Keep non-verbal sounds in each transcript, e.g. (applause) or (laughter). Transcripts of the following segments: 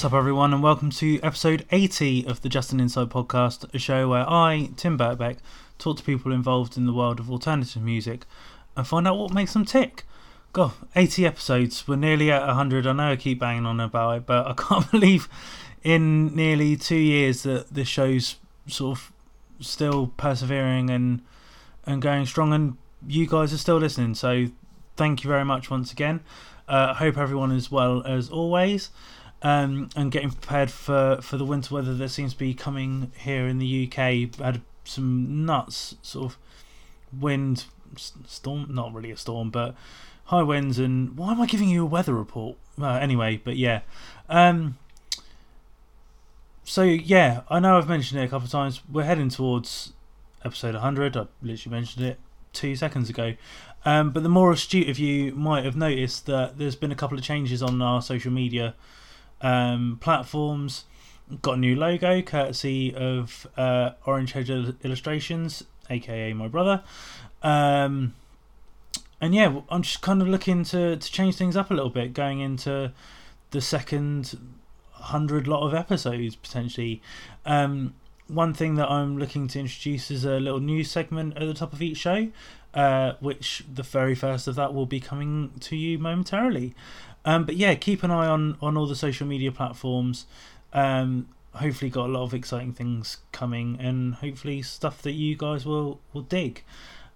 What's up, everyone, and welcome to episode 80 of the Justin Inside podcast, a show where I, Tim Birkbeck, talk to people involved in the world of alternative music and find out what makes them tick. God, 80 episodes. We're nearly at 100. I know I keep banging on about it, but I (laughs) can't believe in nearly two years that this show's sort of still persevering and and going strong, and you guys are still listening. So, thank you very much once again. I uh, hope everyone is well as always um, and getting prepared for, for the winter weather that seems to be coming here in the UK. Had some nuts sort of wind storm, not really a storm, but high winds. And why am I giving you a weather report? Uh, anyway, but yeah. Um, so yeah, I know I've mentioned it a couple of times. We're heading towards episode 100. I literally mentioned it two seconds ago. Um, but the more astute of you might have noticed that there's been a couple of changes on our social media um, platforms. Got a new logo courtesy of uh, Orange Hedge Illustrations, aka my brother. Um, and yeah, I'm just kind of looking to, to change things up a little bit going into the second hundred lot of episodes potentially. Um, one thing that I'm looking to introduce is a little news segment at the top of each show, uh, which the very first of that will be coming to you momentarily. Um, but yeah, keep an eye on on all the social media platforms. Um, hopefully, got a lot of exciting things coming, and hopefully stuff that you guys will will dig.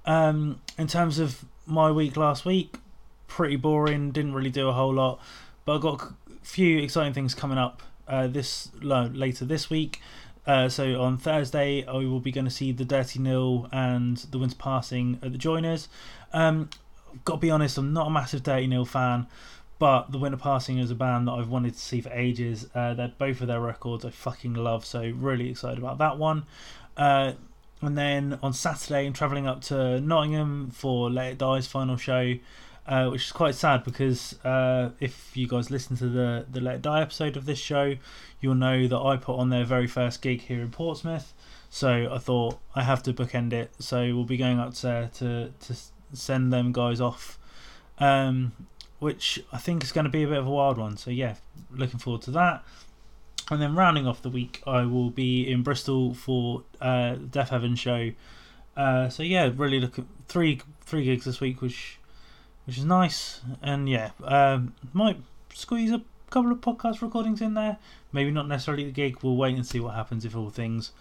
Um, in terms of my week last week, pretty boring. Didn't really do a whole lot, but I got a few exciting things coming up uh, this later this week. Uh, so on Thursday, I will be going to see the Dirty Nil and the Winter Passing at the Joiners. Um, I've got to be honest, I'm not a massive Dirty Nil fan, but the Winter Passing is a band that I've wanted to see for ages. Uh, they're both of their records I fucking love, so really excited about that one. Uh, and then on Saturday, I'm travelling up to Nottingham for Let It Die's final show, uh, which is quite sad because uh, if you guys listen to the the Let It Die episode of this show, you'll know that I put on their very first gig here in Portsmouth. So I thought I have to bookend it. So we'll be going up there to to send them guys off um, which I think is going to be a bit of a wild one. So yeah, looking forward to that. And then rounding off the week, I will be in Bristol for uh, Deafheaven show. Uh, so yeah, really look at three three gigs this week, which which is nice. And yeah, um, might squeeze a couple of podcast recordings in there. Maybe not necessarily the gig. We'll wait and see what happens if all things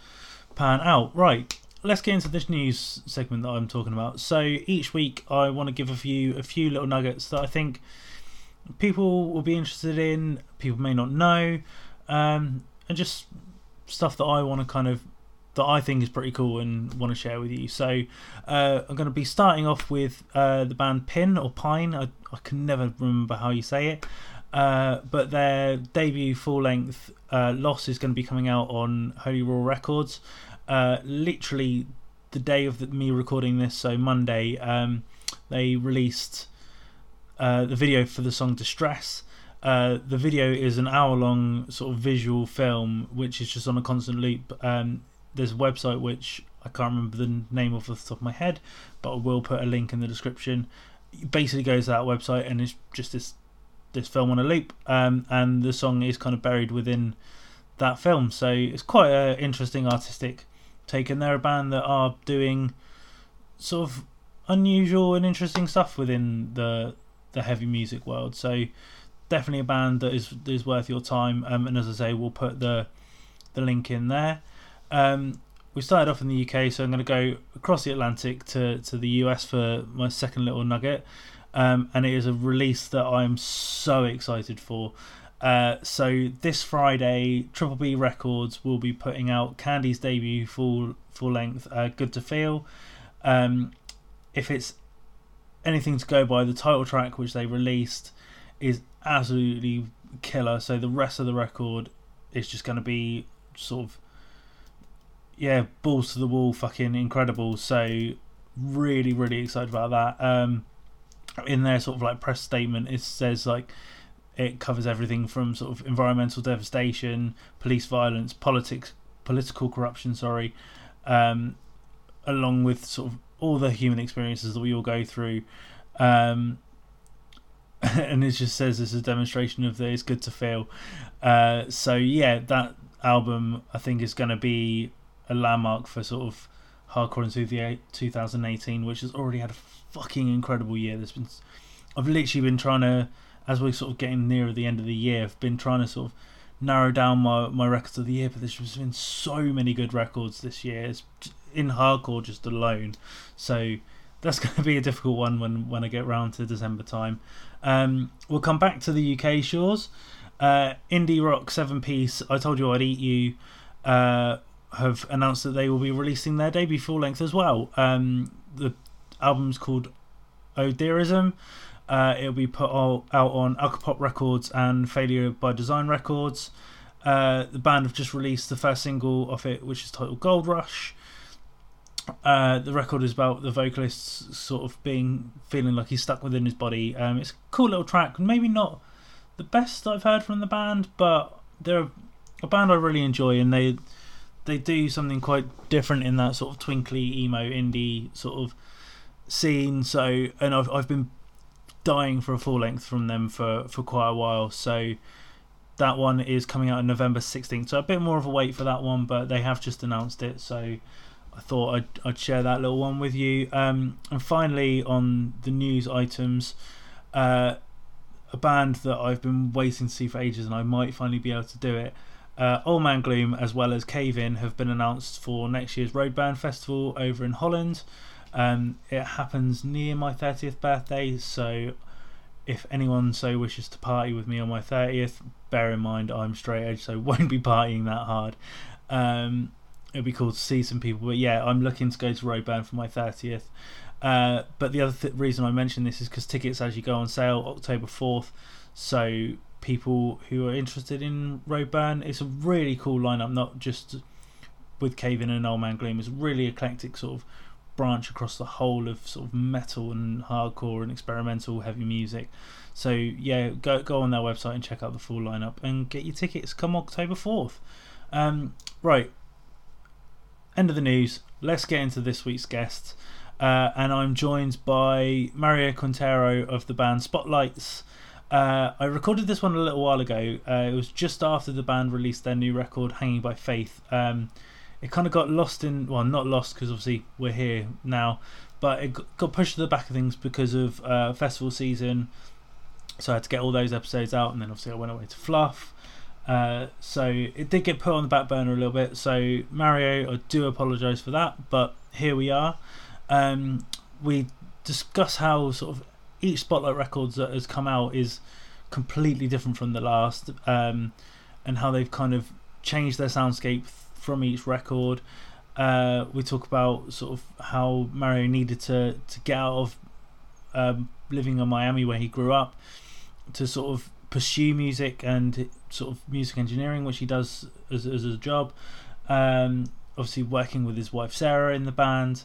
pan out. Right let's get into this news segment that I'm talking about. So each week, I want to give a few a few little nuggets that I think people will be interested in. People may not know, um, and just stuff that I want to kind of that I think is pretty cool and want to share with you. So uh, I'm going to be starting off with uh, the band Pin or Pine. I, I can never remember how you say it. Uh, but their debut full length uh, Loss is going to be coming out on Holy Roar Records uh, literally the day of the, me recording this, so Monday, um, they released uh, the video for the song Distress. Uh, the video is an hour long sort of visual film, which is just on a constant loop. Um, there's a website which I can't remember the name off the top of my head, but I will put a link in the description. It basically goes to that website and it's just this this film on a loop, um, and the song is kind of buried within that film. So it's quite an interesting artistic taken. They're a band that are doing sort of unusual and interesting stuff within the the heavy music world. So definitely a band that is is worth your time. Um, and as I say, we'll put the the link in there. Um, we started off in the UK, so I'm going to go across the Atlantic to to the US for my second little nugget. Um, and it is a release that I'm so excited for. Uh, so this Friday, Triple B Records will be putting out Candy's debut full full length, uh, "Good to Feel." Um, if it's anything to go by, the title track which they released is absolutely killer. So the rest of the record is just going to be sort of yeah, balls to the wall, fucking incredible. So really, really excited about that. Um, in their sort of like press statement, it says like it covers everything from sort of environmental devastation, police violence, politics, political corruption. Sorry, um, along with sort of all the human experiences that we all go through. Um, (laughs) and it just says it's a demonstration of that it's good to feel. Uh, so yeah, that album I think is going to be a landmark for sort of hardcore into 2018, which has already had a fucking incredible year. There's been, I've literally been trying to, as we're sort of getting nearer the end of the year, I've been trying to sort of narrow down my, my records of the year, but there's just been so many good records this year. It's in hardcore just alone. So that's (laughs) going to be a difficult one when, when I get round to December time. Um, we'll come back to the UK shores. Uh, Indie Rock 7 piece, I Told You I'd Eat You, uh, have announced that they will be releasing their debut full length as well. Um, the album's called Odirism. Uh, it'll be put out on Alcopop Records and Failure by Design Records. Uh, the band have just released the first single of it, which is titled Gold Rush. Uh, the record is about the vocalist sort of being feeling like he's stuck within his body. Um, it's a cool little track, maybe not the best I've heard from the band, but they're a band I really enjoy, and they they do something quite different in that sort of twinkly emo indie sort of scene. So, and I've I've been dying for a full length from them for for quite a while. So that one is coming out on November 16th. So a bit more of a wait for that one, but they have just announced it. So I thought I'd, I'd share that little one with you. Um, and finally, on the news items, uh, a band that I've been waiting to see for ages, and I might finally be able to do it. Uh, Old Man Gloom, as well as Cave In, have been announced for next year's Roadburn Festival over in Holland. Um, it happens near my 30th birthday, so if anyone so wishes to party with me on my 30th, bear in mind I'm straight edge, so (laughs) won't be partying that hard. Um, it'll be cool to see some people, but yeah, I'm looking to go to Roadburn for my 30th. Uh, but the other th- reason I mention this is because tickets actually go on sale October 4th, so people who are interested in Roadburn, it's a really cool lineup, not just with Cave In and Old Man Gloom, it's really eclectic sort of branch across the whole of sort of metal and hardcore and experimental heavy music. So yeah, go go on their website and check out the full lineup and get your tickets. Come October fourth. Um, right. End of the news. Let's get into this week's guests. Uh, and I'm joined by Mario Quintero of the band Spotlights. Uh, I recorded this one a little while ago. Uh, it was just after the band released their new record, Hanging by Faith. Um, it kind of got lost in well not lost because obviously we're here now but it got pushed to the back of things because of uh, festival season. So I had to get all those episodes out and then obviously I went away to fluff. Uh, so it did get put on the back burner a little bit. So Mario I do apologise for that but here we are. Um, we discuss how sort of each Spotlight Records that has come out is completely different from the last um, and how they've kind of changed their soundscape from each record. Uh, we talk about sort of how Mario needed to, to get out of um, living in Miami where he grew up to sort of pursue music and sort of music engineering, which he does as, as a job. Um, obviously, working with his wife Sarah in the band,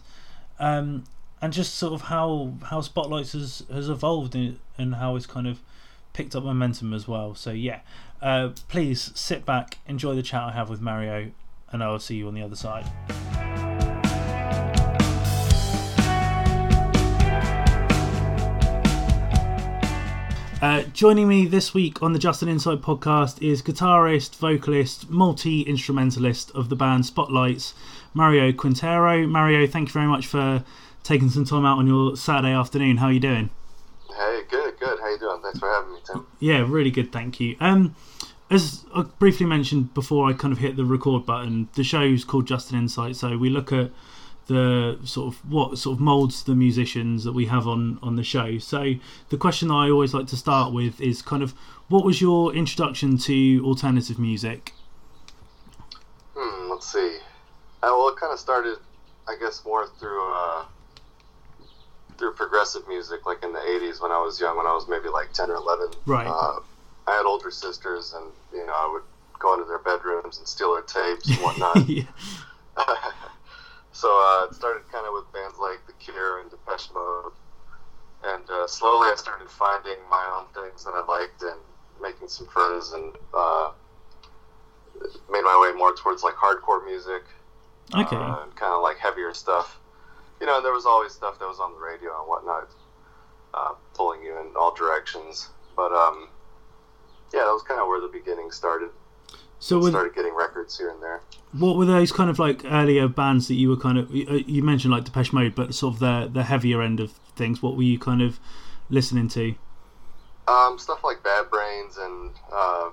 um, and just sort of how how Spotlights has has evolved in, and how it's kind of picked up momentum as well. So yeah, uh, please sit back, enjoy the chat I have with Mario, and I will see you on the other side. Uh, joining me this week on the Justin Insight podcast is guitarist, vocalist, multi instrumentalist of the band Spotlights, Mario Quintero. Mario, thank you very much for taking some time out on your Saturday afternoon. How are you doing? Hey, good, good. How you doing? Thanks for having me, Tim. Yeah, really good, thank you. Um, as I briefly mentioned before, I kind of hit the record button. The show's called Justin Insight, so we look at the sort of what sort of molds the musicians that we have on on the show. So the question I always like to start with is kind of what was your introduction to alternative music? Hmm, let's see. Uh, well, it kind of started, I guess, more through uh, through progressive music, like in the '80s when I was young, when I was maybe like 10 or 11. Right. Uh, I had older sisters, and you know, I would go into their bedrooms and steal their tapes and whatnot. (laughs) yeah. (laughs) so uh, it started kind of with bands like The Cure and Depeche Mode, and uh, slowly I started finding my own things that I liked and making some friends and uh, made my way more towards like hardcore music. Okay. Uh, and kind of like heavier stuff. You know, and there was always stuff that was on the radio and whatnot. uh, pulling you in all directions. But um, yeah, that was kind of where the beginning started. So with, started getting records here and there. what were those kind of like earlier bands that you were kind of you you mentioned like Depeche Mode, but sort of the the heavier end of things. What were you kind of listening to? Um, stuff like Bad Brains and uh,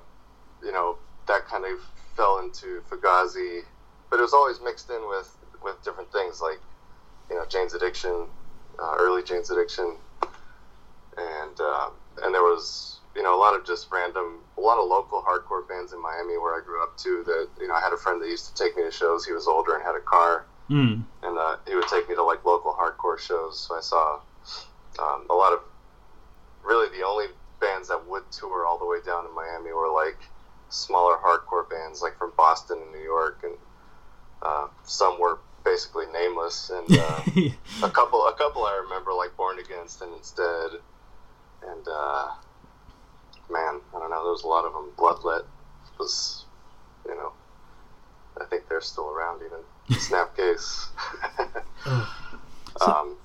you know that kind of fell into Fugazi, but it was always mixed in with with different things like you know Jane's Addiction, uh, early Jane's Addiction, and uh, and there was you know a lot of just random a lot of local hardcore bands in Miami where I grew up too. That you know I had a friend that used to take me to shows. He was older and had a car, Mm. and uh, he would take me to like local hardcore shows. So I saw um, a lot of really the only bands that would tour all the way down to Miami were like smaller hardcore bands, like from Boston and New York, and uh, some were basically nameless. And uh, (laughs) a couple, a couple I remember like Born Against and Instead, and uh, man, I don't know. There was a lot of them. Bloodlet was, you know, I think they're still around even. (laughs) Snapcase. um,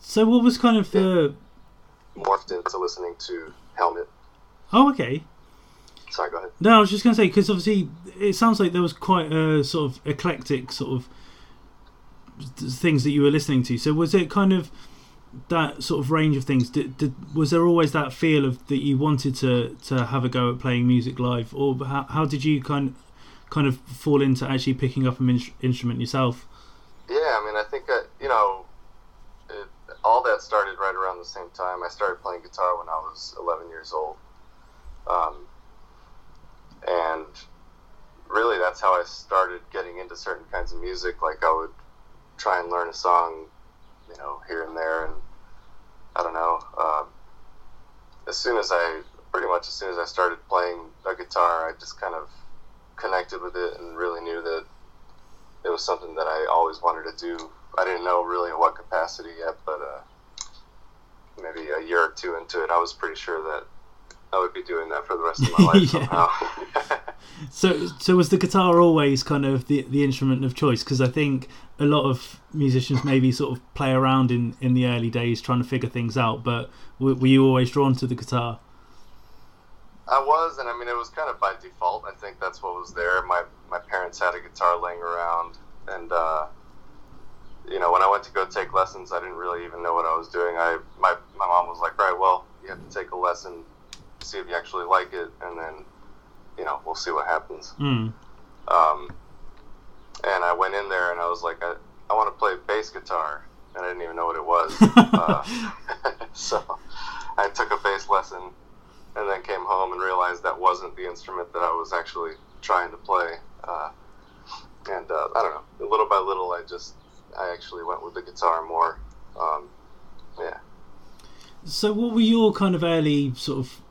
so what was kind of the? morphed into listening to Helmet. Oh, okay. Sorry, go ahead. No, I was just going to say because obviously it sounds like there was quite a sort of eclectic sort of things that you were listening to. So was it kind of that sort of range of things? Did, did was there always that feel of that you wanted to to have a go at playing music live, or how, how did you kind kind of fall into actually picking up an in- instrument yourself? Yeah, I mean, I think that, you know, it, all that started right around the same time. I started playing guitar when I was 11 years old. Um, and really, that's how I started getting into certain kinds of music. Like, I would try and learn a song, you know, here and there. And I don't know. Um, as soon as I, pretty much as soon as I started playing a guitar, I just kind of connected with it and really knew that it was something that I always wanted to do. I didn't know really in what capacity yet, but uh, maybe a year or two into it, I was pretty sure that I would be doing that for the rest of my (laughs) life Yeah. somehow. (laughs) So, so was the guitar always kind of the the instrument of choice? Because I think a lot of musicians maybe sort of play around in in the early days trying to figure things out. But were, were you always drawn to the guitar? I was, and I mean, it was kind of by default. I think that's what was there. My my parents had a guitar laying around, and uh, you know, when I went to go take lessons, I didn't really even know what I was doing. I my my mom was like, "Right, well, you have to take a lesson, see if you actually like it, and then, you know, we'll see what happens." Mm. Um, and I went in there and I was like, I, I want to play bass guitar. And I didn't even know what it was. uh, (laughs) (laughs) so I took a bass lesson and then came home and realized that wasn't the instrument that I was actually trying to play. Uh, and uh, I don't know, little by little, I just, I actually went with the guitar more. Um, yeah. So, what were your kind of early sort of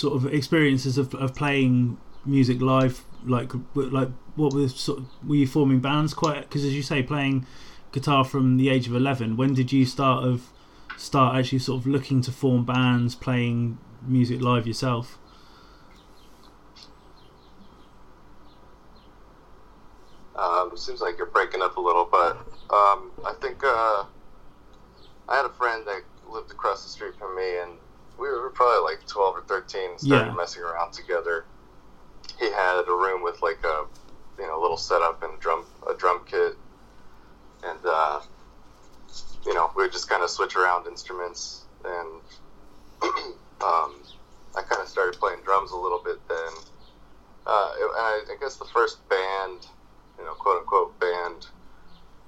sort of experiences of, of playing music live? Like, like what were sort of, were you forming bands quite? Because as you say, playing guitar from the age of eleven. When did you start of start actually sort of looking to form bands, playing music live yourself? Um, seems like you're breaking up a little, but um, I think uh, I had a friend that lived across the street from me, and we were probably like 12 or 13, started Yeah. messing around together. He had a room with like a you know little setup and drum a drum kit, and uh, you know we would just kind of switch around instruments, and (clears throat) um, I kind of started playing drums a little bit then. Uh, and I, I guess the first band you know, quote unquote band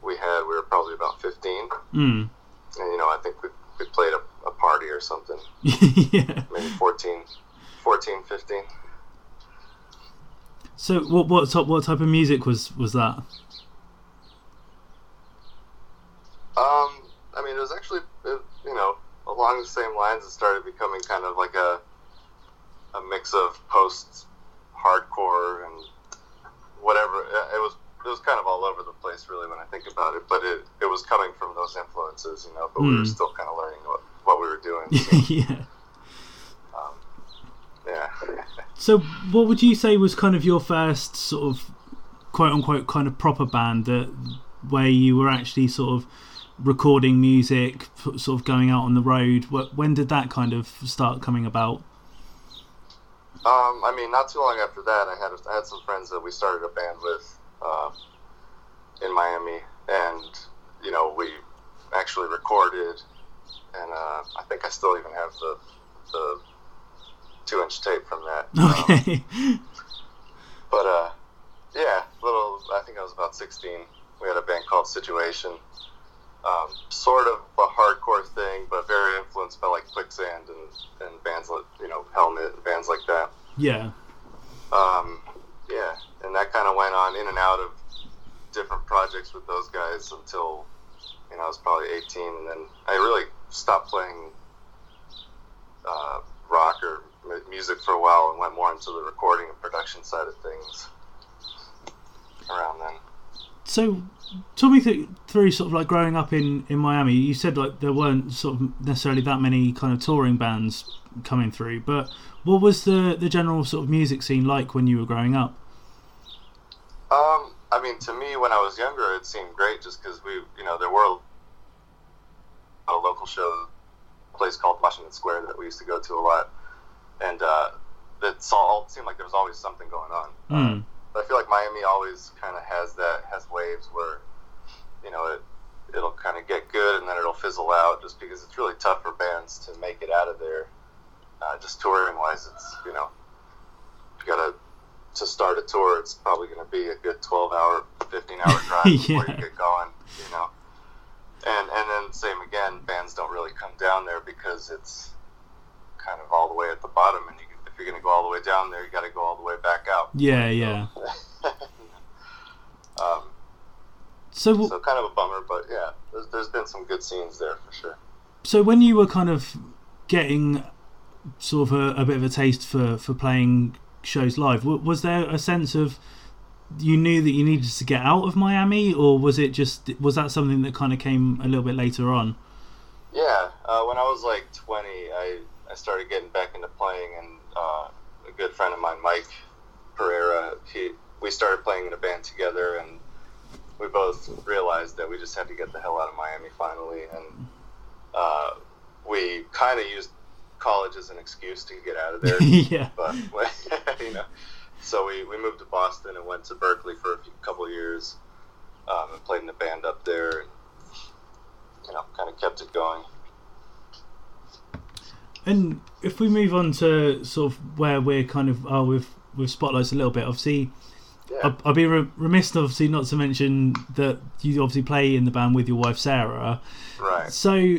we had, we were probably about 15. Mm. And, you know, I think we, we played a, a party or something, (laughs) yeah. maybe 14, 14, 15. So, what what type what type of music was was that? Um, I mean, it was actually, it, you know, along the same lines, it started becoming kind of like a, a mix of post hardcore and whatever. It was it was kind of all over the place, really, when I think about it. But it, it was coming from those influences, you know. But we were Mm. still kind of learning what, what we were doing. (laughs) So, yeah. um, yeah. (laughs) So, what would you say was kind of your first sort of quote unquote kind of proper band that where you were actually sort of recording music, sort of going out on the road? When did that kind of start coming about? Um, I mean, not too long after that, I had I had some friends that we started a band with uh, in Miami, and you know we actually recorded, and uh, I think I still even have the the two inch tape from that. (laughs) Um, Okay. but uh, yeah, little. I think I was about sixteen. We had a band called Situation. Um, sort of a hardcore thing, but very influenced by like Quicksand and, and bands like you know Helmet and bands like that. yeah. Um, yeah, and that kind of went on in and out of different projects with those guys until you know I was probably 18, and then I really stopped playing uh, rock or mu- music for a while and went more into the recording and production side of things around then. So, talk me through, through sort of like growing up in, in Miami. You said like there weren't sort of necessarily that many kind of touring bands coming through, but what was the, the general sort of music scene like when you were growing up? Um, I mean, to me, when I was younger, it seemed great just because we, you know, there were a local show, a place called Washington Square that we used to go to a lot, and uh, it all seemed like there was always something going on. Hmm. But I feel like Miami always kind of has that, has waves where, you know, it it'll kind of get good and then it'll fizzle out just because it's really tough for bands to make it out of there. Uh, just touring wise, it's you know, you gotta to start a tour, it's probably going to be a good 12 hour, 15 hour (laughs) drive before you get going, you know. And and then same again, bands don't really come down there because it's kind of all the way at the bottom, and you, if you're going to go all the way down there, you got to go all the way back out. Yeah, yeah. (laughs) um, So, w- so kind of a bummer, but yeah, there's, there's been some good scenes there for sure. so when you were kind of getting sort of a, a bit of a taste for, for playing shows live, was there a sense of you knew that you needed to get out of Miami, or was it just was that something that kind of came a little bit later on? Yeah, uh, when I was like 20, I, I started getting back into playing, and uh, a good friend of mine, Mike Pereira, he we started playing in a band together, and we both realized that we just had to get the hell out of Miami finally, and uh, we kind of used college is an excuse to get out of there, (laughs) yeah. but (laughs) you know, so we, we moved to Boston and went to Berklee for a few, couple years, um, and played in a band up there, and you know, kind of kept it going. And if we move on to sort of where we're kind of are with with spotlights a little bit, obviously, Yeah. I'd, I'd be remiss obviously not to mention that you obviously play in the band with your wife Sarah. Right. So,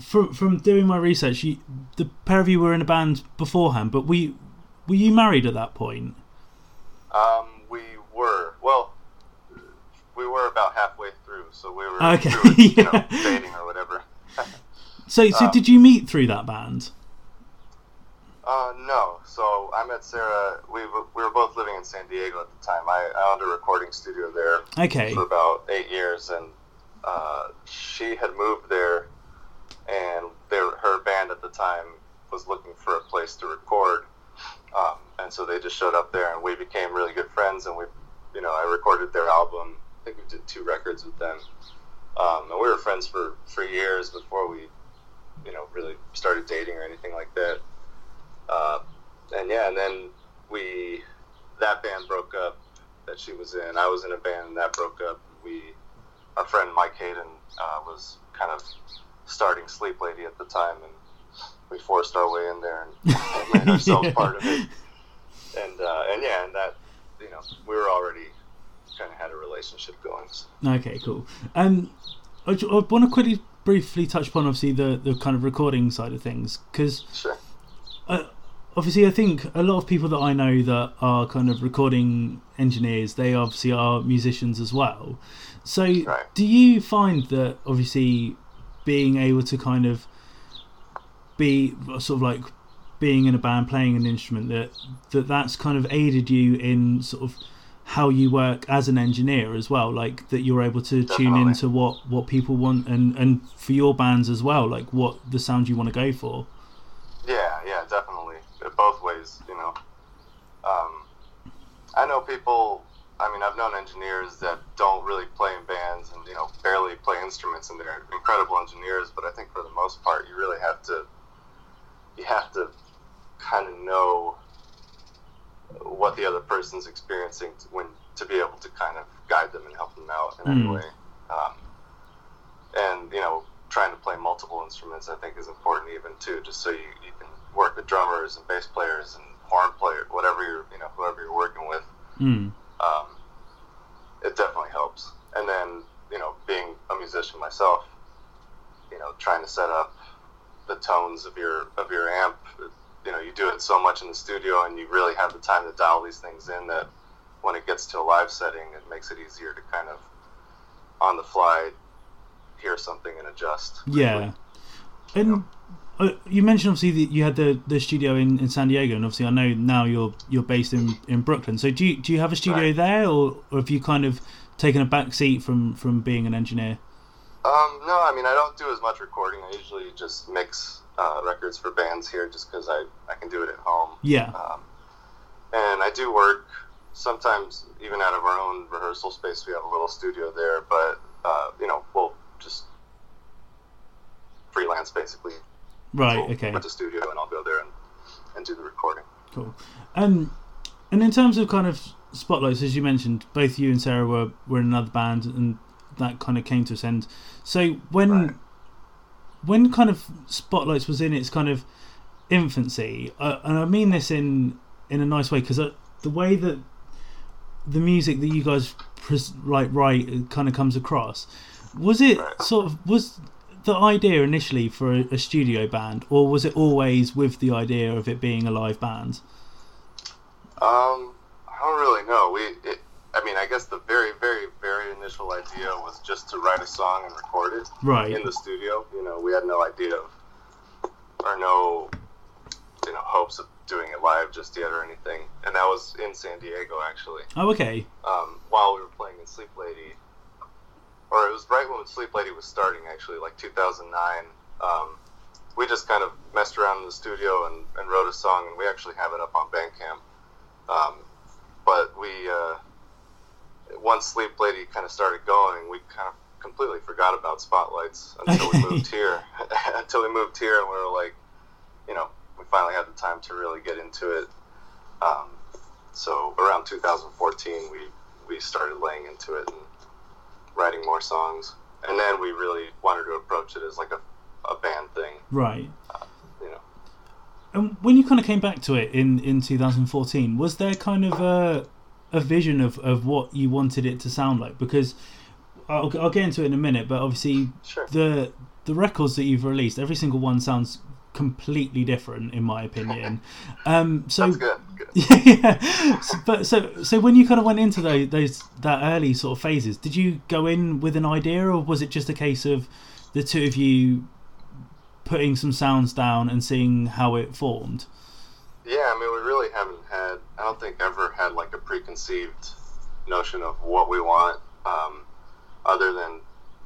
from from doing my research, you, the pair of you were in a band beforehand, but we were you married at that point? Um, we were well, we were about halfway through, so we were, Okay, were you (laughs) know, dating or whatever. (laughs) So, so Um, did you meet through that band? Uh, no. So I met Sarah. We we were both living in San Diego at the time. I, I owned a recording studio there Okay. for about eight years, and uh, she had moved there, and their, her band at the time was looking for a place to record, um, and so they just showed up there, and we became really good friends, and we, you know, I recorded their album. I think we did two records with them, um, and we were friends for for years before we, you know, really started dating or anything like that. Uh, and yeah, and then we that band broke up that she was in. I was in a band and that broke up. We, our friend Mike Hayden uh, was kind of starting Sleep Lady at the time, and we forced our way in there and, and (laughs) made ourselves Yeah. (laughs) part of it. And uh, and yeah, and that you know we were already kind of had a relationship going. So. Okay, cool. Um, I, I want to quickly, briefly touch upon obviously the the kind of recording side of things because Sure. uh, obviously I think a lot of people that I know that are kind of recording engineers, they obviously are musicians as well. So Right. do you find that obviously being able to kind of be sort of like being in a band playing an instrument that that that's kind of aided you in sort of how you work as an engineer as well like that you're able to tune Definitely. into what what people want and and for your bands as well like what the sound you want to go for Yeah, yeah, definitely. Both ways, you know. Um, I know people I mean, I've known engineers that don't really play in bands and you know barely play instruments, and they're incredible engineers. But I think for the most part, you really have to you have to kind of know what the other person's experiencing to, when to be able to kind of guide them and help them out in any Mm. way. Um, and you know, trying to play multiple instruments, I think, is important even too, just so you, you can work with drummers and bass players and horn player, whatever you're you know whoever you're working with Mm. Um, it definitely helps. And then, you know, being a musician myself, you know, trying to set up the tones of your of your amp, you know, you do it so much in the studio, and you really have the time to dial these things in that when it gets to a live setting, it makes it easier to kind of on the fly hear something and adjust. Yeah, and uh, you mentioned obviously that you had the, the studio in, in San Diego, and obviously I know now you're you're based in, in Brooklyn. So do you do you have a studio Right. there, or, or have you kind of taken a back seat from from being an engineer? Um, no, I mean I don't do as much recording. I usually just mix uh, records for bands here, just because I I can do it at home. Yeah, Um, and I do work sometimes even out of our own rehearsal space. We have a little studio there, but uh, you know we'll just freelance basically. Right, We'll okay, rent a studio, and I'll go there and, and do the recording. cool. And and in terms of kind of spotlights, as you mentioned, both you and Sarah were were in another band, and that kind of came to its end. So when Right. when kind of spotlights was in its kind of infancy, uh, and I mean this in in a nice way because uh, the way that the music that you guys pres- like write kind of comes across, was it sort of was the idea initially for a, a studio band, or was it always with the idea of it being a live band? Um, I don't really know. We, it, I mean, I guess the very, very, very initial idea was just to write a song and record it. Right. in the studio. You know, we had no idea of, or no, you know, hopes of doing it live just yet or anything. And that was in San Diego, actually, Oh, okay. um, while we were playing in Sleep Lady. Or it was right when Sleep Lady was starting, actually, like 2009. Um, we just kind of messed around in the studio and, and wrote a song, and we actually have it up on Bandcamp. Um, but we, uh, once Sleep Lady kind of started going, we kind of completely forgot about spotlights until we moved (laughs) here. (laughs) until we moved here, and we were like, you know, we finally had the time to really get into it. Um, so around 2014, we we started laying into it and writing more songs, and then we really wanted to approach it as like a, a band thing, Right. Uh, you know. And when you kind of came back to it in, in 2014, was there kind of a, a vision of, of what you wanted it to sound like? Because I'll, I'll get into it in a minute, but obviously Sure. the the records that you've released, every single one sounds completely different, in my opinion. (laughs) Um, so That's good. good. (laughs) yeah, So- but so so when you kind of went into those, those that early sort of phases, did you go in with an idea, or was it just a case of the two of you putting some sounds down and seeing how it formed? Yeah, I mean, we really haven't had, I don't think ever had like a preconceived notion of what we want, um, other than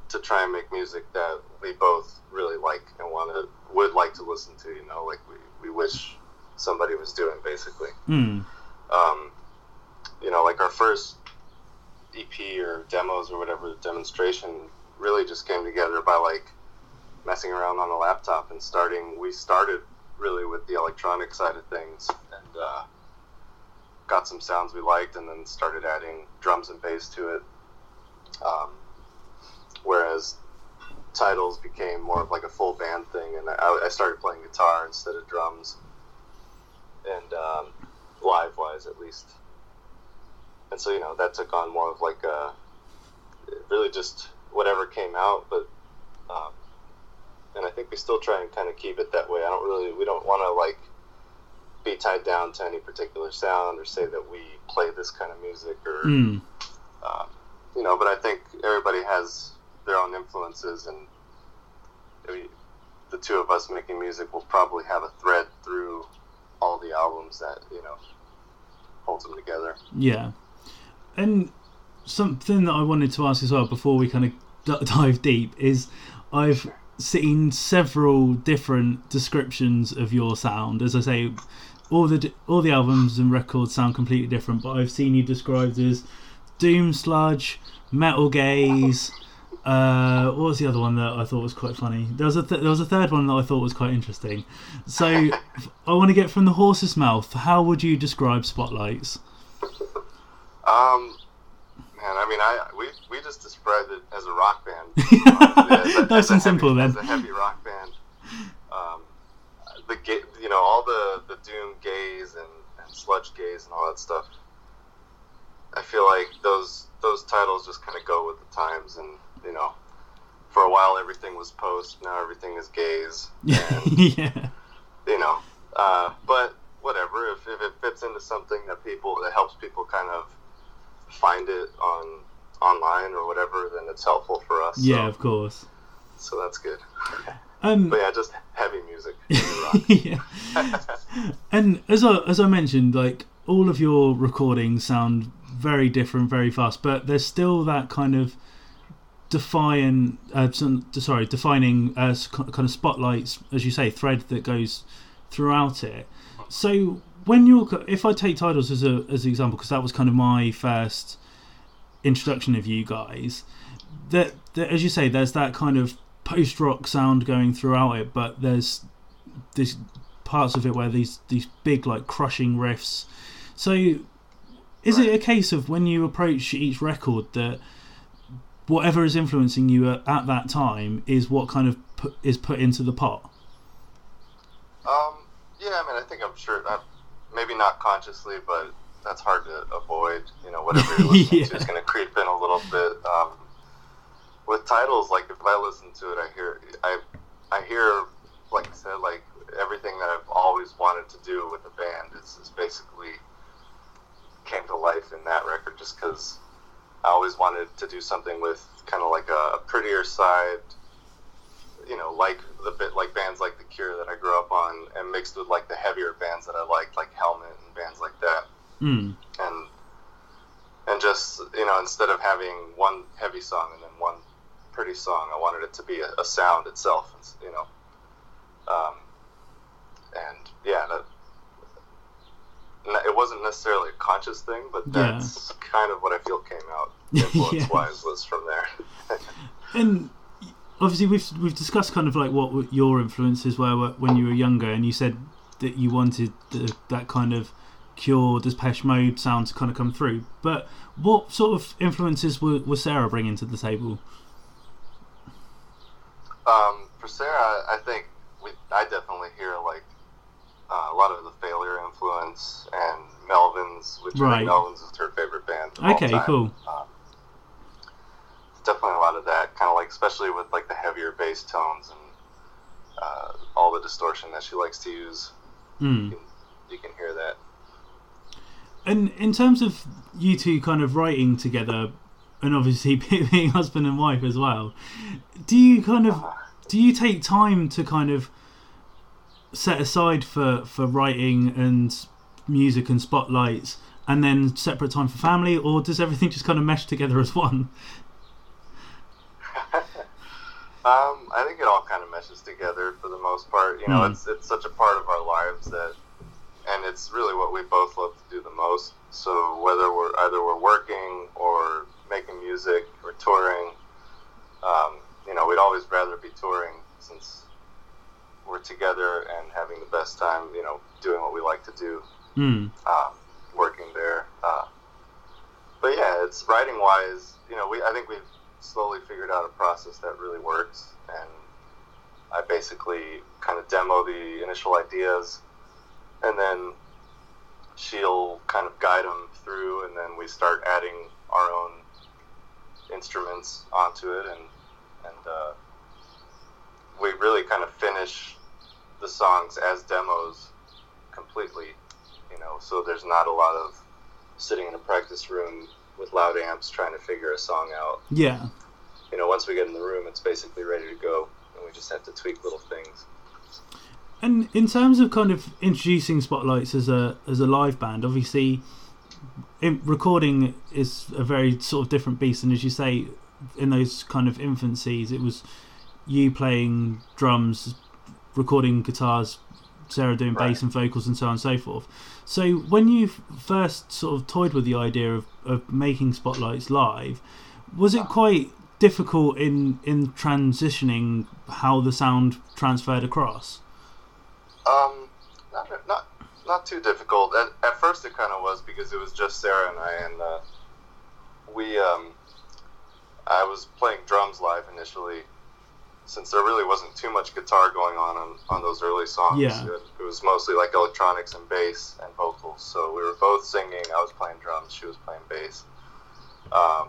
to try and make music that we both really like and want to, would like to listen to, you know, like we, we wish somebody was doing basically. Hmm. Um, you know, like our first EP or demos or whatever demonstration really just came together by like messing around on a laptop and starting. We started really with the electronic side of things and uh, got some sounds we liked, and then started adding drums and bass to it. Um, whereas Tidals became more of like a full band thing, and I, I started playing guitar instead of drums, and um, live wise at least. And so you know that took on more of like a really just whatever came out, but um, and I think we still try and kind of keep it that way. I don't really we don't want to like be tied down to any particular sound or say that we play this kind of music or um, you know. But I think everybody has their own influences, and the two of us making music will probably have a thread through all the albums that you know holds them together. Yeah. And something that I wanted to ask as well before we kind of d- (laughs) dive deep is I've seen several different descriptions of your sound. As I say, all the all the albums and records sound completely different, but I've seen you described as Doom Sludge, Metal Gaze. Uh, what was the other one that I thought was quite funny? There was a th- there was a third one that I thought was quite interesting. So I want to get from the horse's mouth. How would you describe Spotlights? Um, man, I mean, I we, we just described it as a rock band. (laughs) Nice and simple, heavy, then. As a heavy rock band. Um, the ga- you know all the the doom gaze and, and sludge gaze and all that stuff. I feel like those those titles just kind of go with the times, and you know, for a while everything was post, now everything is gaze, and (laughs) yeah, you know, uh, but whatever. If, if it fits into something that people that helps people kind of find it on online or whatever, then it's helpful for us. yeah, So, of course. so that's good. Um, But yeah, just heavy music. (laughs) yeah. (laughs) And as I as I mentioned, like all of your recordings sound very different, very fast, but there's still that kind of define, uh, some, sorry, defining uh, kind of spotlights, as you say, thread that goes throughout it. So when you're, if I take Tidals as a as an example, because that was kind of my first introduction of you guys, that, that as you say, there's that kind of post rock sound going throughout it, but there's these parts of it where these these big like crushing riffs. So, is it a case of when you approach each record that whatever is influencing you at, at that time is what kind of put, is put into the pot? Um, yeah, I mean, I think I'm sure, i maybe not consciously, but that's hard to avoid. You know, whatever you're (laughs) listening to is going to creep in a little bit. Um, with Tidals, like if I listen to it, I hear, I, I hear, like I said, like everything that I've always wanted to do with the band is, is basically came to life in that record, just because I always wanted to do something with kind of like a, prettier side you know, like the bit like bands like The Cure that I grew up on, and mixed with like the heavier bands that I liked, like Helmet and bands like that, Mm. and and just you know, instead of having one heavy song and then one pretty song, I wanted it to be a, a sound itself, you know. Um, and yeah, that, it wasn't necessarily a conscious thing, but Yeah. that's kind of what I feel came out (laughs) Yeah. influence wise was from there. (laughs) And obviously, we've we've discussed kind of like what your influences were when you were younger, and you said that you wanted the, that kind of Cure, Depeche Mode sound to kind of come through. But what sort of influences were, was Sarah bringing to the table? Um, for Sarah, I think we, I definitely hear like uh, a lot of the Failure influence and Melvins, which I think Melvins is her favorite band. Okay, cool. Um, definitely a lot of that, kind of like especially with like the heavier bass tones and uh, all the distortion that she likes to use. Mm. You can, you can hear that. And in terms of you two kind of writing together, and obviously (laughs) being husband and wife as well, do you kind of do you take time to kind of set aside for for writing and music and spotlights, and then separate time for family, or does everything just kind of mesh together (laughs) as one? (laughs) Um, I think it all kind of meshes together for the most part. You know, Mm. it's it's such a part of our lives that, and it's really what we both love to do the most. So whether we're either we're working or making music or touring, um, you know, we'd always rather be touring since we're together and having the best time. You know, doing what we like to do Mm. um, working there. Uh, but yeah, it's writing wise. You know, we I think we've slowly figured out a process that really works, and I basically kind of demo the initial ideas, and then she'll kind of guide them through, and then we start adding our own instruments onto it, and and uh, we really kind of finish the songs as demos completely you know so there's not a lot of sitting in a practice room with loud amps trying to figure a song out Yeah. you know once we get in the room it's basically ready to go and we just have to tweak little things And in terms of kind of introducing Spotlights as a as a live band, obviously, in, recording is a very sort of different beast. And as you say, in those kind of infancies, it was you playing drums, recording guitars, Sarah doing Right. bass and vocals and so on and so forth. So when you first sort of toyed with the idea of, of making spotlights live, was it quite difficult in in transitioning how the sound transferred across? Um, not not not too difficult. At, at first, it kind of was because it was just Sarah and I, and uh, we um, I was playing drums live initially, since there really wasn't too much guitar going on on, on those early songs. Yeah. It, it was mostly like electronics and bass and vocals. So we were both singing. I was playing drums. She was playing bass. Um,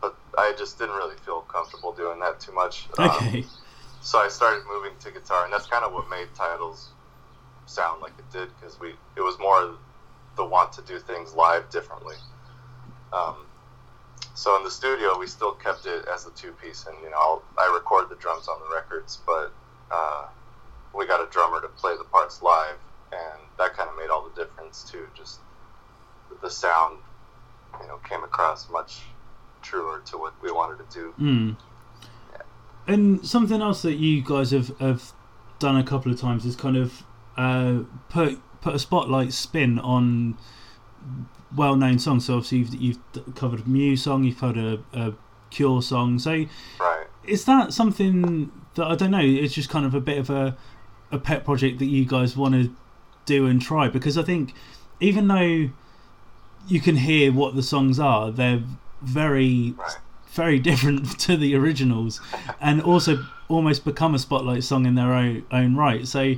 but I just didn't really feel comfortable doing that too much. Um, Okay. so I started moving to guitar, and that's kind of what made Tidals sound like it did because we it was more the want to do things live differently. Um, so in the studio, we still kept it as a two piece, and you know I'll, I record the drums on the records, but uh, we got a drummer to play the parts live, and that kind of made all the difference too. Just the sound, you know, came across much truer to what we wanted to do. Mm. And something else that you guys have, have done a couple of times is kind of uh, put put a spotlight spin on well known songs. So obviously you've, you've covered a Mew song, you've covered a, a Cure song. So Right. is that something that I don't know? It's just kind of a bit of a a pet project that you guys want to do and try because I think even though you can hear what the songs are, they're very Right. very (laughs) different to the originals, and also almost become a spotlight song in their own own right. So,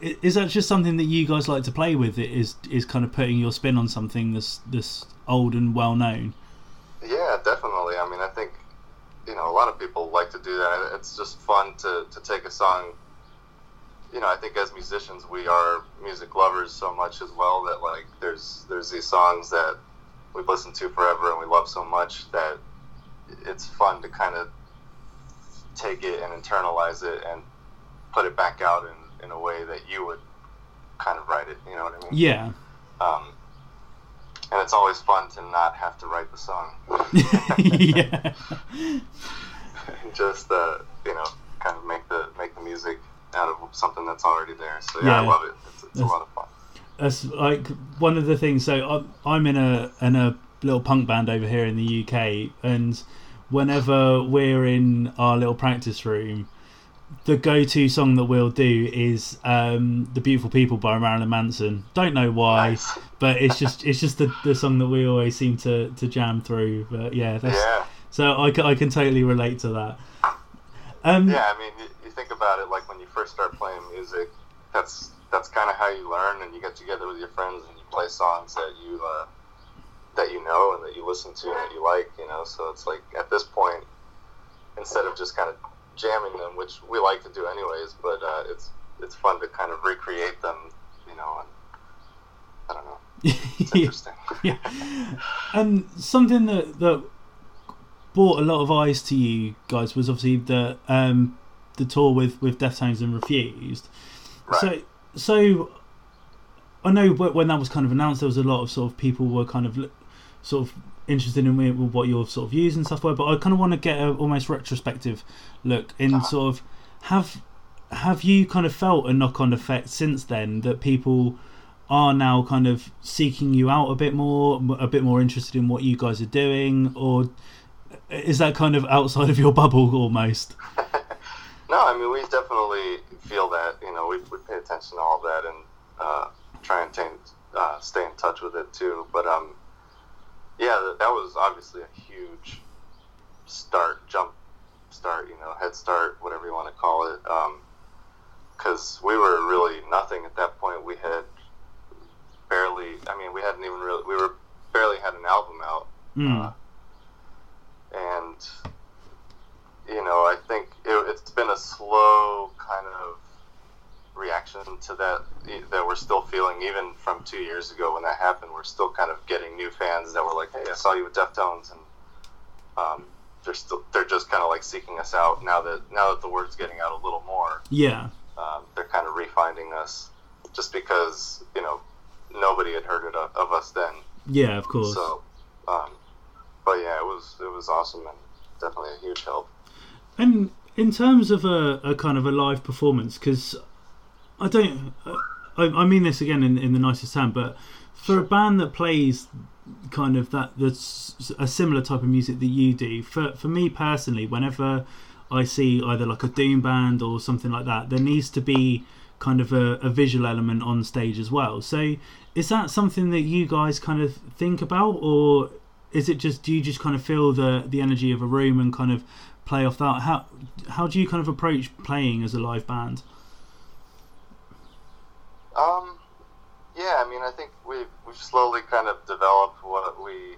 is that just something that you guys like to play with? It is is kind of putting your spin on something that's this old and well known. Yeah, definitely. I mean, I think you know a lot of people like to do that. It's just fun to, to take a song. You know, I think as musicians, we are music lovers so much as well that like there's there's these songs that we've listened to forever and we love so much that it's fun to kind of take it and internalize it and put it back out in, in a way that you would kind of write it. You know what I mean? Yeah, Um, and it's always fun to not have to write the song. yeah, (laughs) (laughs) just uh, you know, kind of make the make the music out of something that's already there. So yeah, I love it. It's, it's a lot of fun. that's like one of the things. So I'm I'm in a in a little punk band over here in the UK, and whenever we're in our little practice room, the go-to song that we'll do is um, "The Beautiful People" by Marilyn Manson. Don't know why, Nice. but it's just it's just the, the song that we always seem to, to jam through. But yeah, that's, Yeah, so I, I can totally relate to that. Um, yeah. I mean, you, you think about it, like when you first start playing music, that's that's kind of how you learn, and you get together with your friends and you play songs that you uh, that you know and that you listen to and that you like. You know, so it's like at this point, instead of just kind of jamming them, which we like to do anyways, but uh, it's it's fun to kind of recreate them. You know, and I don't know. (laughs) It's interesting. (laughs) yeah. And something that that brought a lot of eyes to you guys was obviously the um the tour with with Deftones and Refused. Right. So so I know when that was kind of announced, there was a lot of sort of people were kind of sort of interested in wh- what your sort of views and stuff were. But I kind of want to get a almost retrospective look in Uh-huh. sort of have have you kind of felt a knock on effect since then that people are now kind of seeking you out a bit more, a bit more interested in what you guys are doing, or is that kind of outside of your (laughs) bubble almost? (laughs) No, I mean we definitely feel that. You know, we, we pay attention to all that and uh, try andtain, uh, stay in touch with it too. But um, yeah, that, was obviously a huge start, jump start, you know, head start, whatever you want to call it. Because we were really nothing at that point. We had barely. I mean, we hadn't even really. We were barely had an album out. Mm. Uh, and you know, I think it, it's been a slow kind of reaction to that that we're still feeling, even from two years ago when that happened. We're still kind of getting new fans that were like, "Hey, I saw you with Deftones," and um, they're still they're just kind of like seeking us out now that now that the word's getting out a little more. yeah, Um, they're kind of refinding us, just because you know nobody had heard it of, of us then. yeah, of course. So, um, but yeah, it was it was awesome and definitely a huge help. And in terms of a, a kind of a live performance, because I don't, I, I mean this again in, in the nicest term, but for a band that plays kind of that that's a similar type of music that you do, for for me personally, whenever I see either like a doom band or something like that, there needs to be kind of a, a visual element on stage as well. So is that something that you guys kind of think about, or is it just do you just kind of feel the the energy of a room and kind of play off that? How how do you kind of approach playing as a live band? Um, yeah, I mean, I think we've we've slowly kind of developed what we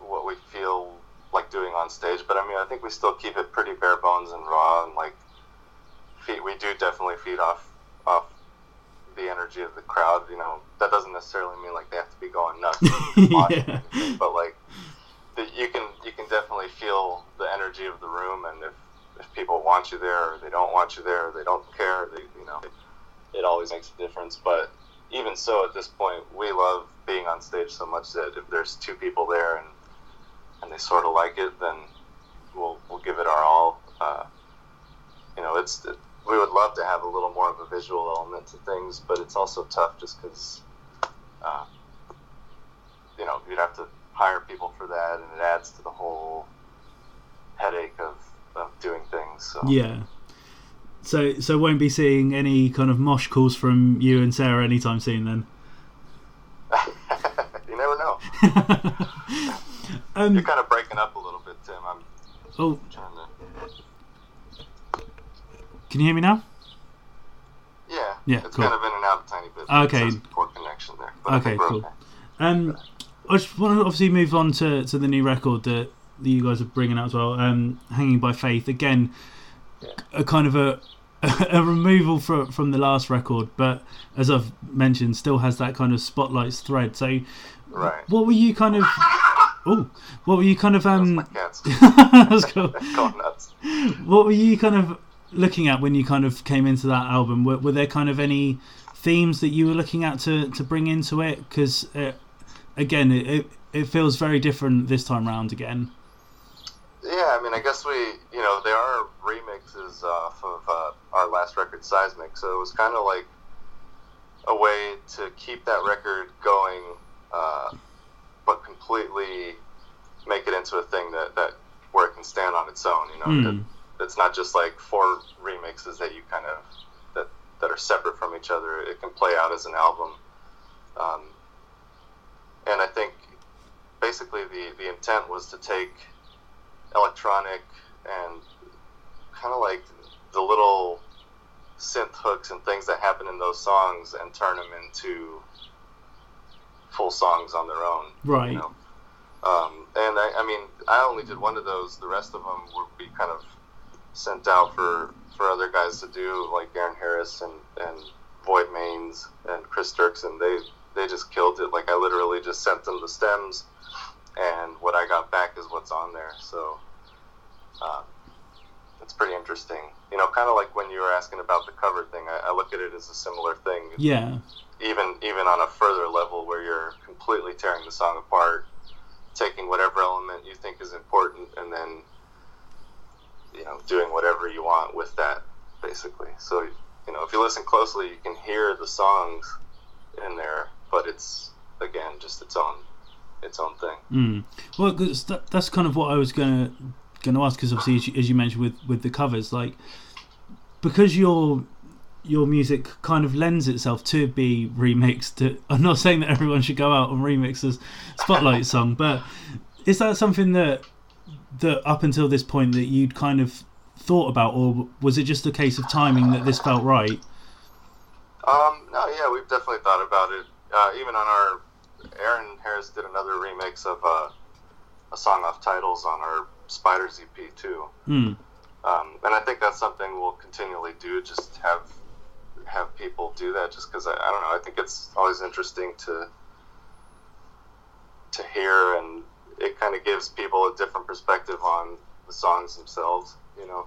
what we feel like doing on stage, but I mean, I think we still keep it pretty bare bones and raw, and like feed, we do definitely feed off off the energy of the crowd. You know, that doesn't necessarily mean like they have to be going nuts, (laughs) yeah. but like the, you can you can definitely feel the energy of the room, and if if people want you there or they don't want you there, or they don't care, they you know, it, it always makes a difference. But even so, at this point, we love being on stage so much that if there's two people there and and they sort of like it, then we'll we'll give it our all. Uh, you know, it's it, we would love to have a little more of a visual element to things, but it's also tough just because uh, you know you'd have to hire people for that, and it adds to the whole headache of, of doing things. So. Yeah. So, so won't be seeing any kind of mosh calls from you and Sarah anytime soon, then. (laughs) you never know. (laughs) um, You're kind of breaking up a little bit, Tim. I'm. Oh. Trying to... Can you hear me now? Yeah. Yeah. It's cool. kind of in and out a tiny bit. Okay. Poor connection there. okay. Cool. Okay. Um, I just want to obviously move on to, to the new record that, that you guys are bringing out as well. Um, Hanging by Faith again. A kind of a (laughs) a removal from from the last record, but as I've mentioned, still has that kind of spotlights thread. So, right. what were you kind of? (laughs) Oh, what were you kind of? Um, That's (laughs) cool. what were you kind of looking at when you kind of came into that album? Were, were there kind of any themes that you were looking at to to bring into it? Because uh, again, it it feels very different this time round again. Yeah, I mean, I guess we, you know, there are remixes off of uh, our last record, Seismic, so it was kind of like a way to keep that record going, uh, but completely make it into a thing that, that where it can stand on its own. You know, mm. it, it's not just like four remixes that you kind of that that are separate from each other. It can play out as an album. Um, and I think basically the, the intent was to take electronic and kind of like the little synth hooks and things that happen in those songs and turn them into full songs on their own. Right. You know? um, and I, I, mean, I only did one of those. The rest of them would be kind of sent out for, for other guys to do, like Aaron Harris and, and Void Mains and Chris Dirksen. They they just killed it. Like I literally just sent them the stems, and what I got back is what's on there. So uh, it's pretty interesting. You know, kind of like when you were asking about the cover thing. I, I look at it as a similar thing. Yeah. Even even on a further level, where you're completely tearing the song apart, taking whatever element you think is important, and then you know doing whatever you want with that, basically. So you know, if you listen closely, you can hear the songs in there but it's again just its own its own thing. Mm. Well, that, that's kind of what I was gonna gonna ask because obviously, as you, as you, mentioned with with the covers, like because your your music kind of lends itself to be remixed. To, (laughs) I'm not saying that everyone should go out and remix a Spotlight song, but is that something that that up until this point that you'd kind of thought about, or was it just a case of timing that this felt right? Um, no, yeah, we've definitely thought about it uh, even on our Aaron Harris did another remix of uh, a song off Tidals on our Spiders EP too. Mm. Um, and I think that's something we'll continually do. Just have have people do that, just because I, I don't know. I think it's always interesting to to hear, and it kind of gives people a different perspective on the songs themselves. You know.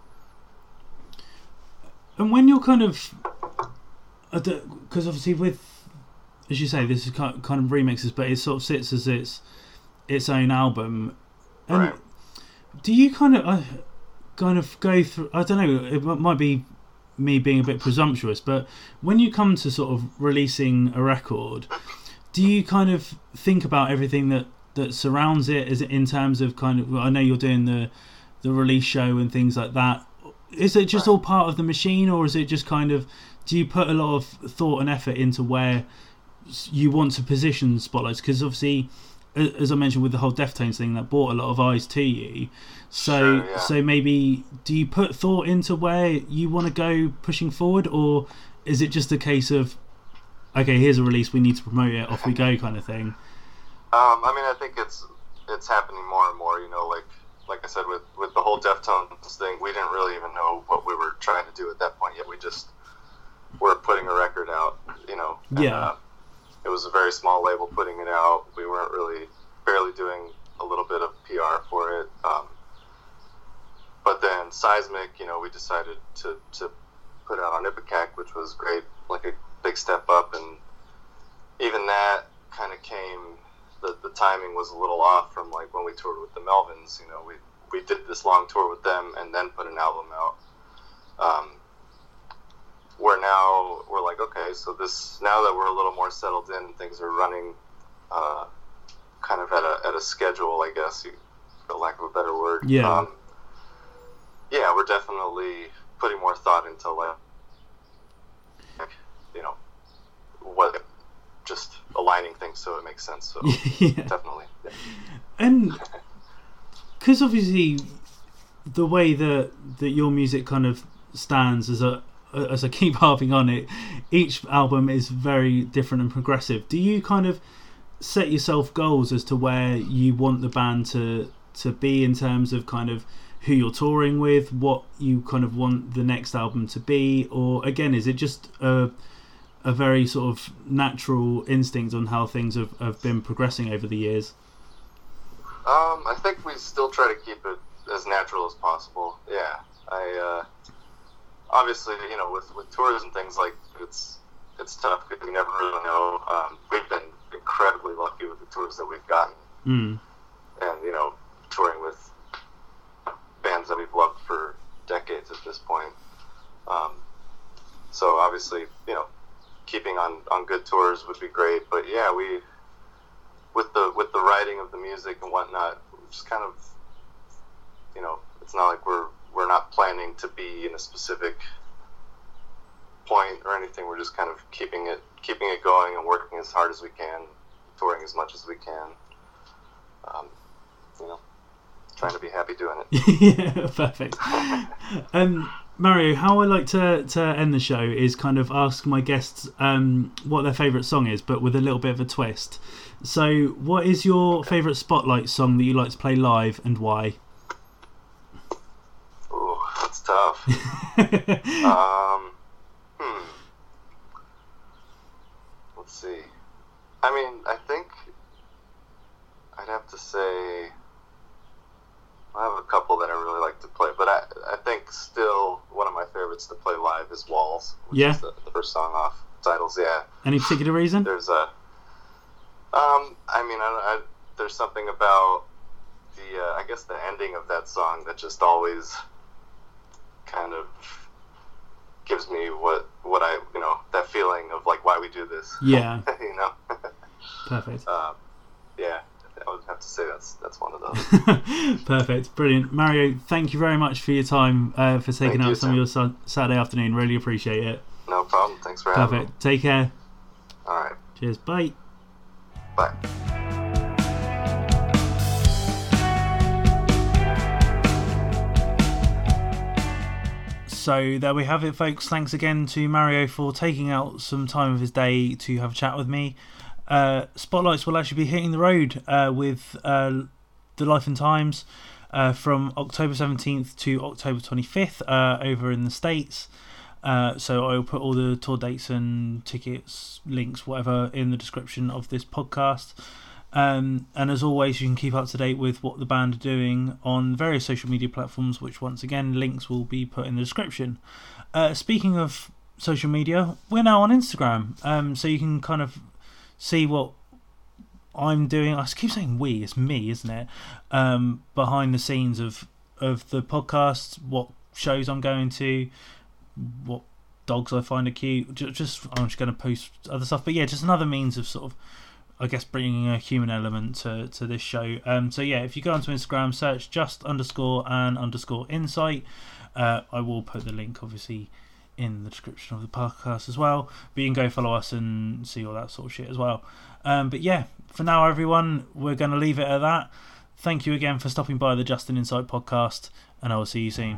And when you're kind of, because obviously with as you say, this is kind of remixes, but it sort of sits as its its own album. And right. do you kind of uh, kind of go through? I don't know. It might be me being a bit presumptuous, but when you come to sort of releasing a record, do you kind of think about everything that that surrounds it? Is it in terms of kind of? I know you're doing the the release show and things like that. Is it just all part of the machine, or is it just kind of? Do you put a lot of thought and effort into where you want to position spotlights? Because obviously, as I mentioned with the whole Deftones thing, that brought a lot of eyes to you. So, Sure, yeah. so maybe do you put thought into where you want to go pushing forward, or is it just a case of, okay, here's a release, we need to promote it, off we go, (laughs) kind of thing? Um, I mean, I think it's it's happening more and more. You know, like like I said with with the whole Deftones thing, we didn't really even know what we were trying to do at that point yet. We just were putting a record out. You know, and, Yeah. Uh, it was a very small label putting it out. We weren't really barely doing a little bit of PR for it. Um, but then Seismic, you know, we decided to, to put out on Ipecac, which was great, like a big step up. And even that kind of came, the, the timing was a little off from like when we toured with the Melvins. You know, we, we did this long tour with them and then put an album out. Um, so this, now that we're a little more settled in, things are running uh, kind of at a, at a schedule, I guess, for lack of a better word. Yeah. Um, yeah, we're definitely putting more thought into like, you know, what just aligning things so it makes sense. So (laughs) yeah. definitely, yeah. And (laughs) because obviously the way that that your music kind of stands as a as I keep (laughs) harping on it, each album is very different and progressive. Do you kind of set yourself goals as to where you want the band to to be in terms of kind of who you're touring with, what you kind of want the next album to be, or again, is it just a a very sort of natural instinct on how things have, have been progressing over the years? Um, I think we still try to keep it as natural as possible. Yeah, I uh, obviously you know with with tours and things like it's it's tough because you never really know. Um, we've been incredibly lucky with the tours that we've gotten, Mm. and you know touring with bands that we've loved for decades at this point. Um, so obviously you know keeping on on good tours would be great, but yeah we with the with the writing of the music and whatnot, just kind of, you know, it's not like we're to be in a specific point or anything. We're just kind of keeping it keeping it going and working as hard as we can, touring as much as we can. Um, you know, trying to be happy doing it. (laughs) yeah, perfect. Um, Mario, how I like to, to end the show is kind of ask my guests um, what their favourite song is, but with a little bit of a twist. So, what is your favourite Spotlight song that you like to play live and why? Ooh, that's tough. (laughs) um, hmm. Let's see. I mean, I think I'd have to say I have a couple that I really like to play, but I I think still one of my favorites to play live is Walls, which Yeah. is the, the first song off Tidals. Yeah, Any particular reason? there's a um I mean I, I there's something about the uh, I guess the ending of that song that just always kind of gives me what what I you know that feeling of like why we do this Yeah, (laughs) you know (laughs) perfect. um, yeah I would have to say that's that's one of those (laughs) perfect, brilliant. Mario, thank you very much for your time, uh, for taking Thank out you, some of your sa- Saturday afternoon. Really appreciate it. no problem thanks for having me Perfect. Take care. all right Cheers. Bye. bye. So there we have it, folks. Thanks again to Mario for taking out some time of his day to have a chat with me. Uh, spotlights will actually be hitting the road uh, with uh, the Life and Times uh, from October 17th to October 25th uh, over in the States. Uh, so I will put all the tour dates and tickets, links, whatever, in the description of this podcast. Um, and as always, you can keep up to date with what the band are doing on various social media platforms, which once again, links will be put in the description. Uh, speaking of social media, we're now on Instagram, um, so you can kind of see what I'm doing. I keep saying we, it's me, isn't it? Um, behind the scenes of of the podcast, what shows I'm going to, what dogs I find are cute. Ju- Just I'm just going to post other stuff, but yeah, just another means of sort of. I guess bringing a human element to, to this show. Um, so yeah, if you go onto Instagram, search just underscore and underscore insight. Uh, I will put the link obviously in the description of the podcast as well. But you can go follow us and see all that sort of shit as well. Um, but yeah, for now, everyone, we're going to leave it at that. Thank you again for stopping by the Justin Insight podcast, and I will see you soon.